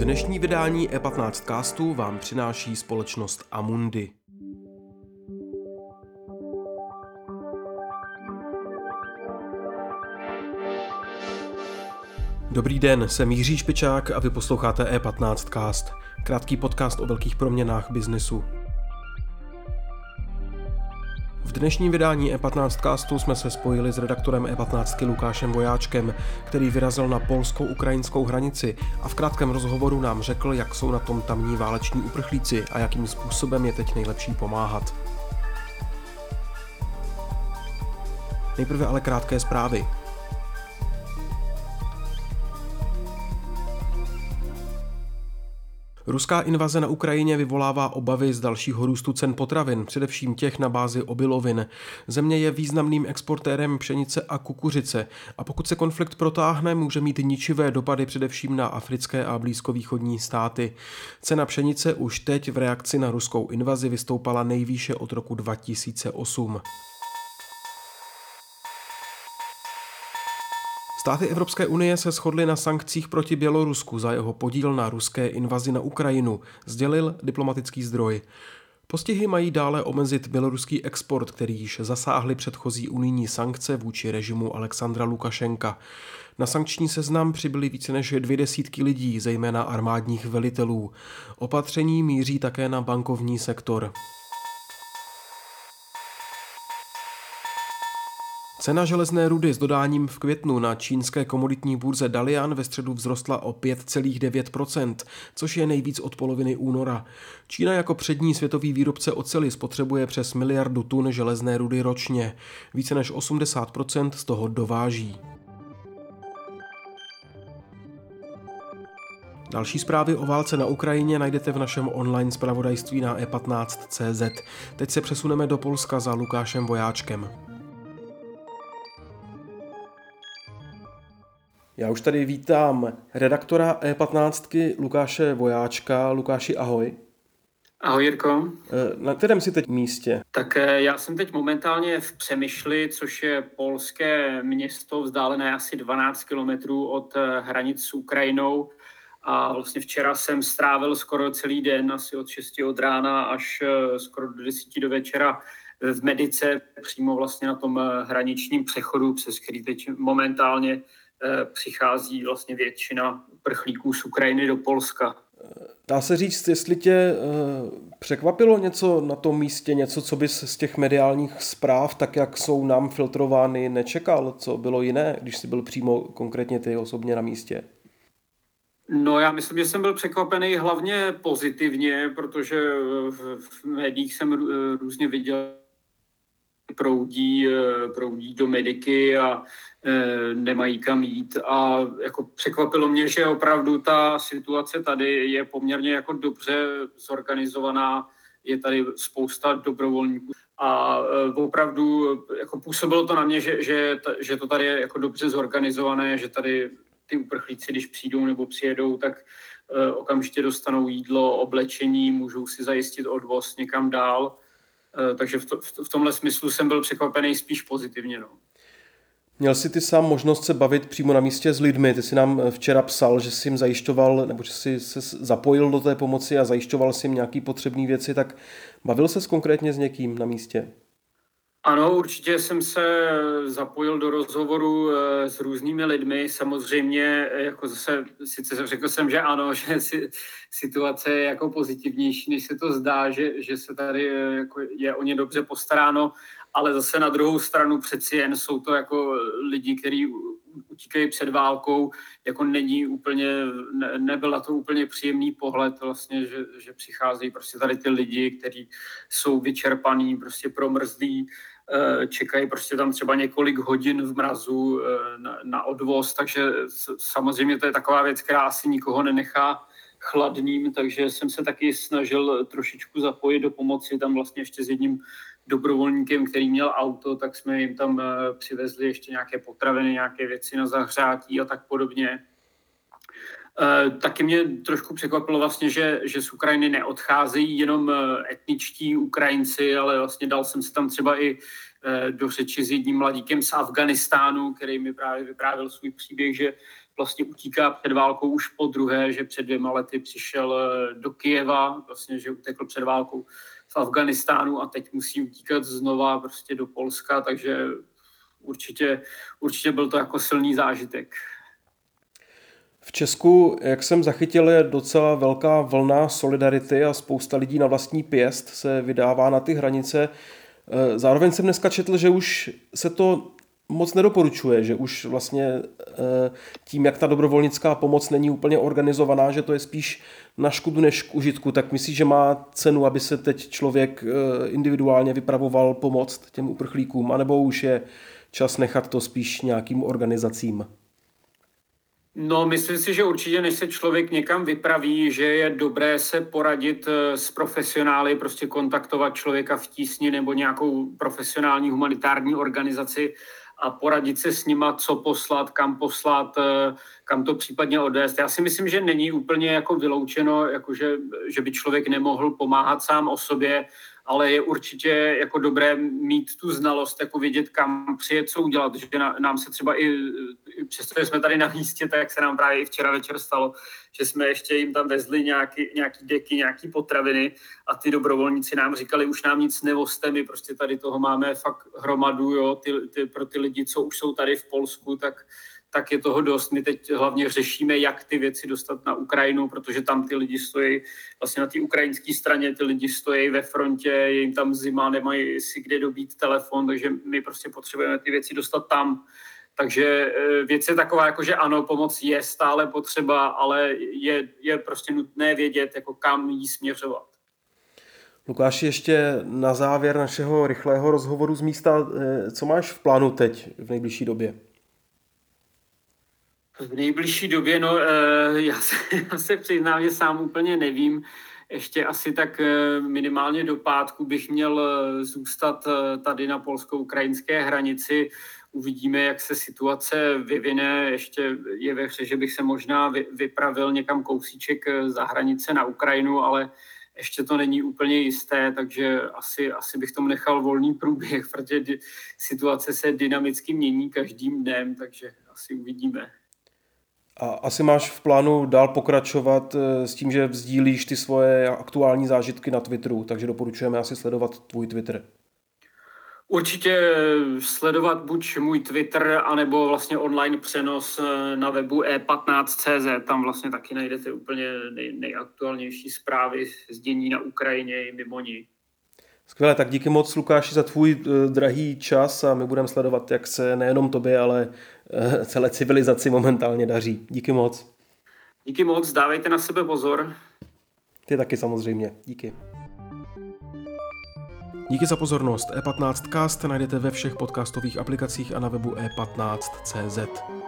Dnešní vydání E15 castu vám přináší společnost Amundi. Dobrý den, jsem Jiří Špičák a vy posloucháte E15 cast, krátký podcast o velkých proměnách biznesu. V dnešním vydání E15 castu jsme se spojili s redaktorem E15 Lukášem Vojáčkem, který vyrazil na polskou-ukrajinskou hranici a v krátkém rozhovoru nám řekl, jak jsou na tom tamní váleční uprchlíci a jakým způsobem je teď nejlepší pomáhat. Nejprve ale krátké zprávy. Ruská invaze na Ukrajině vyvolává obavy z dalšího růstu cen potravin, především těch na bázi obilovin. Země je významným exportérem pšenice a kukuřice a pokud se konflikt protáhne, může mít ničivé dopady především na africké a blízkovýchodní státy. Cena pšenice už teď v reakci na ruskou invazi vystoupala nejvýše od roku 2008. Státy Evropské unie se shodly na sankcích proti Bělorusku za jeho podíl na ruské invazi na Ukrajinu, sdělil diplomatický zdroj. Postihy mají dále omezit běloruský export, který již zasáhly předchozí unijní sankce vůči režimu Alexandra Lukašenka. Na sankční seznam přibyly více než dvě desítky lidí, zejména armádních velitelů. Opatření míří také na bankovní sektor. Cena železné rudy s dodáním v květnu na čínské komoditní burze Dalian ve středu vzrostla o 5,9%, což je nejvíc od poloviny února. Čína jako přední světový výrobce oceli spotřebuje přes miliardu tun železné rudy ročně. Více než 80% z toho dováží. Další zprávy o válce na Ukrajině najdete v našem online zpravodajství na e15.cz. Teď se přesuneme do Polska za Lukášem Vojáčkem. Já už tady vítám redaktora E15 Lukáše Vojáčka. Lukáši, ahoj. Ahoj Jirko. Eh, na kterém jsi teď místě? Tak eh, já jsem teď momentálně v Přemyšli, což je polské město vzdálené asi 12 kilometrů od eh, hranic s Ukrajinou. A vlastně včera jsem strávil skoro celý den, asi od 6 od rána až skoro do 10 do večera v Medice, přímo vlastně na tom hraničním přechodu, přes který teď momentálně přichází vlastně většina prchlíků z Ukrajiny do Polska. Dá se říct, jestli tě eh, překvapilo něco na tom místě, něco, co bys z těch mediálních zpráv, tak jak jsou nám filtrovány, nečekal, co bylo jiné, když jsi byl přímo konkrétně ty osobně na místě? No já myslím, že jsem byl překvapený hlavně pozitivně, protože v médiích jsem různě viděl proudí, eh, proudí do mediky a eh, nemají kam jít. A jako překvapilo mě, že opravdu ta situace tady je poměrně jako dobře zorganizovaná. Je tady spousta dobrovolníků a eh, opravdu jako působilo to na mě, že, že, že to tady je jako dobře zorganizované, že tady ty uprchlíci, když přijdou nebo přijedou, tak okamžitě dostanou jídlo, oblečení, můžou si zajistit odvoz někam dál takže v, to, v tomhle smyslu jsem byl překvapený spíš pozitivně. No. Měl jsi ty sám možnost se bavit přímo na místě s lidmi. Ty jsi nám eh, včera psal, že jsi jim zajišťoval, nebo že jsi se zapojil do té pomoci a zajišťoval si jim nějaké potřebné věci, tak bavil ses konkrétně s někým na místě? Ano, určitě jsem se zapojil do rozhovoru eh, s různými lidmi. Samozřejmě, eh, jako zase, sice řekl jsem, že ano, že situace je jako pozitivnější, než se to zdá, že, že se tady eh, jako je o ně dobře postaráno, ale zase na druhou stranu přeci jen jsou to jako lidi, kteří utíkají před válkou, jako není úplně, ne, nebyl na to úplně příjemný pohled vlastně, že, že přicházejí prostě tady ty lidi, kteří jsou vyčerpaní, prostě promrzlí, eh, čekají prostě tam třeba několik hodin v mrazu eh, na, na odvoz, takže samozřejmě to je taková věc, která asi nikoho nenechá chladným, takže jsem se taky snažil trošičku zapojit do pomoci tam vlastně ještě s jedním dobrovolníkem, který měl auto, tak jsme jim tam eh, přivezli ještě nějaké potraviny, nějaké věci na zahřátí a tak podobně. Eh, taky mě trošku překvapilo vlastně, že, že z Ukrajiny neodcházejí jenom eh, etničtí Ukrajinci, ale vlastně dal jsem se tam třeba i do řeči s jedním mladíkem z Afganistánu, který mi právě vyprávěl svůj příběh, že vlastně utíká před válkou už po druhé, že před dvěma lety přišel do Kijeva, vlastně, že utekl před válkou v Afganistánu a teď musí utíkat znova prostě do Polska, takže určitě, určitě byl to jako silný zážitek. V Česku, jak jsem zachytil, je docela velká vlna solidarity a spousta lidí na vlastní pěst se vydává na ty hranice. E, zároveň jsem dneska četl, že už se to moc nedoporučuje, že už vlastně e, tím, jak ta dobrovolnická pomoc není úplně organizovaná, že to je spíš na škodu než k užitku, tak myslíš, že má cenu, aby se teď člověk e, individuálně vypravoval pomoc těm uprchlíkům, anebo už je čas nechat to spíš nějakým organizacím? No, myslím si, že určitě, než se člověk někam vypraví, že je dobré se poradit eh, s profesionály, prostě kontaktovat člověka v tísni nebo nějakou profesionální humanitární organizaci a poradit se s nima, co poslat, kam poslat, eh, kam to případně odvést. Já si myslím, že není úplně jako vyloučeno, jako že, že by člověk nemohl pomáhat sám o sobě, ale je určitě jako dobré mít tu znalost, jako vědět, kam přijet, co udělat, že nám se třeba i, přestože jsme tady na místě, tak se nám právě i včera večer stalo, že jsme ještě jim tam vezli nějaký, nějaký deky, nějaký potraviny a ty dobrovolníci nám říkali, už nám nic nevoste, my prostě tady toho máme fakt hromadu, jo, ty, ty, pro ty lidi, co už jsou tady v Polsku, tak tak je toho dost. My teď hlavně řešíme, jak ty věci dostat na Ukrajinu, protože tam ty lidi stojí, vlastně na té ukrajinské straně ty lidi stojí ve frontě, je jim tam zima, nemají si kde dobít telefon, takže my prostě potřebujeme ty věci dostat tam. Takže e, věc je taková, jako že ano, pomoc je stále potřeba, ale je, je prostě nutné vědět, jako kam jí směřovat. Lukáši, ještě na závěr našeho rychlého rozhovoru z místa, e, co máš v plánu teď v nejbližší době? V nejbližší době, no eh, já se, já se přiznám, že sám úplně nevím. Ještě asi tak eh, minimálně do pátku bych měl eh, zůstat tady na polsko-ukrajinské hranici. Uvidíme, jak se situace vyvine. Ještě je ve hře, že bych se možná vypravil někam kousíček za hranice na Ukrajinu, ale ještě to není úplně jisté, takže asi, asi bych tomu nechal volný průběh, protože situace se dynamicky mění každým dnem, takže asi uvidíme. A asi máš v plánu dál pokračovat eh, s tím, že sdílíš ty svoje aktuální zážitky na Twitteru, takže doporučujeme asi sledovat tvůj Twitter. Určitě sledovat buď můj Twitter, anebo vlastně online přenos eh, na webu e15.cz. Tam vlastně taky najdete úplně nej, nejaktuálnější zprávy z dění na Ukrajině i mimo ní. Skvěle, tak díky moc Lukáši za tvůj uh, drahý čas a my budeme sledovat, jak se nejenom tobě, ale celé civilizaci momentálně daří. Díky moc. Díky moc, dávejte na sebe pozor. Ty taky samozřejmě. Díky. Díky za pozornost. E15cast najdete ve všech podcastových aplikacích a na webu e15.cz.